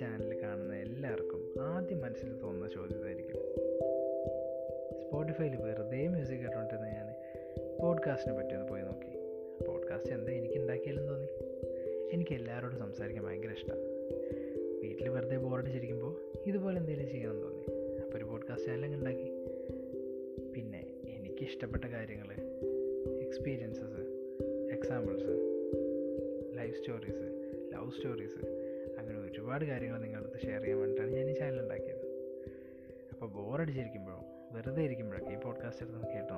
Channel കാണുന്ന എല്ലാവർക്കും ആദ്യം മനസ്സിൽ തോന്നുന്ന ചോദ്യമായിരിക്കും സ്പോട്ടിഫൈയിൽ വെറുതെ മ്യൂസിക് കേട്ടോണ്ടിരുന്ന ഞാൻ പോഡ്കാസ്റ്റിനെ പറ്റി ഒന്ന് പോയി നോക്കി. പോഡ്കാസ്റ്റ് എന്താ എനിക്ക് ഉണ്ടാക്കിയാലും തോന്നി? എനിക്ക് എല്ലാവരോടും സംസാരിക്കാൻ ഭയങ്കര ഇഷ്ടമാണ് വീട്ടിൽ വെറുതെ ബോറടിച്ചിരിക്കുമ്പോൾ ഇതുപോലെ എന്തെങ്കിലും ചെയ്യണമെന്ന് തോന്നി. അപ്പോൾ ഒരു പോഡ്കാസ്റ്റ് ചാനൽ ഉണ്ടാക്കി. പിന്നെ എനിക്ക് ഇഷ്ടപ്പെട്ട കാര്യങ്ങൾ experiences examples life stories love stories അങ്ങനെ ഒരുപാട് കാര്യങ്ങൾ നിങ്ങളുടെ അടുത്ത് ഷെയർ ചെയ്യാൻ വേണ്ടിയിട്ടാണ് ഞാൻ ഈ ചാനൽ ഉണ്ടാക്കിയത്. അപ്പോൾ ബോറടിച്ചിരിക്കുമ്പോഴോ വെറുതെ ഇരിക്കുമ്പോഴൊക്കെ ഈ പോഡ്കാസ്റ്റ് എടുത്ത് കേട്ട്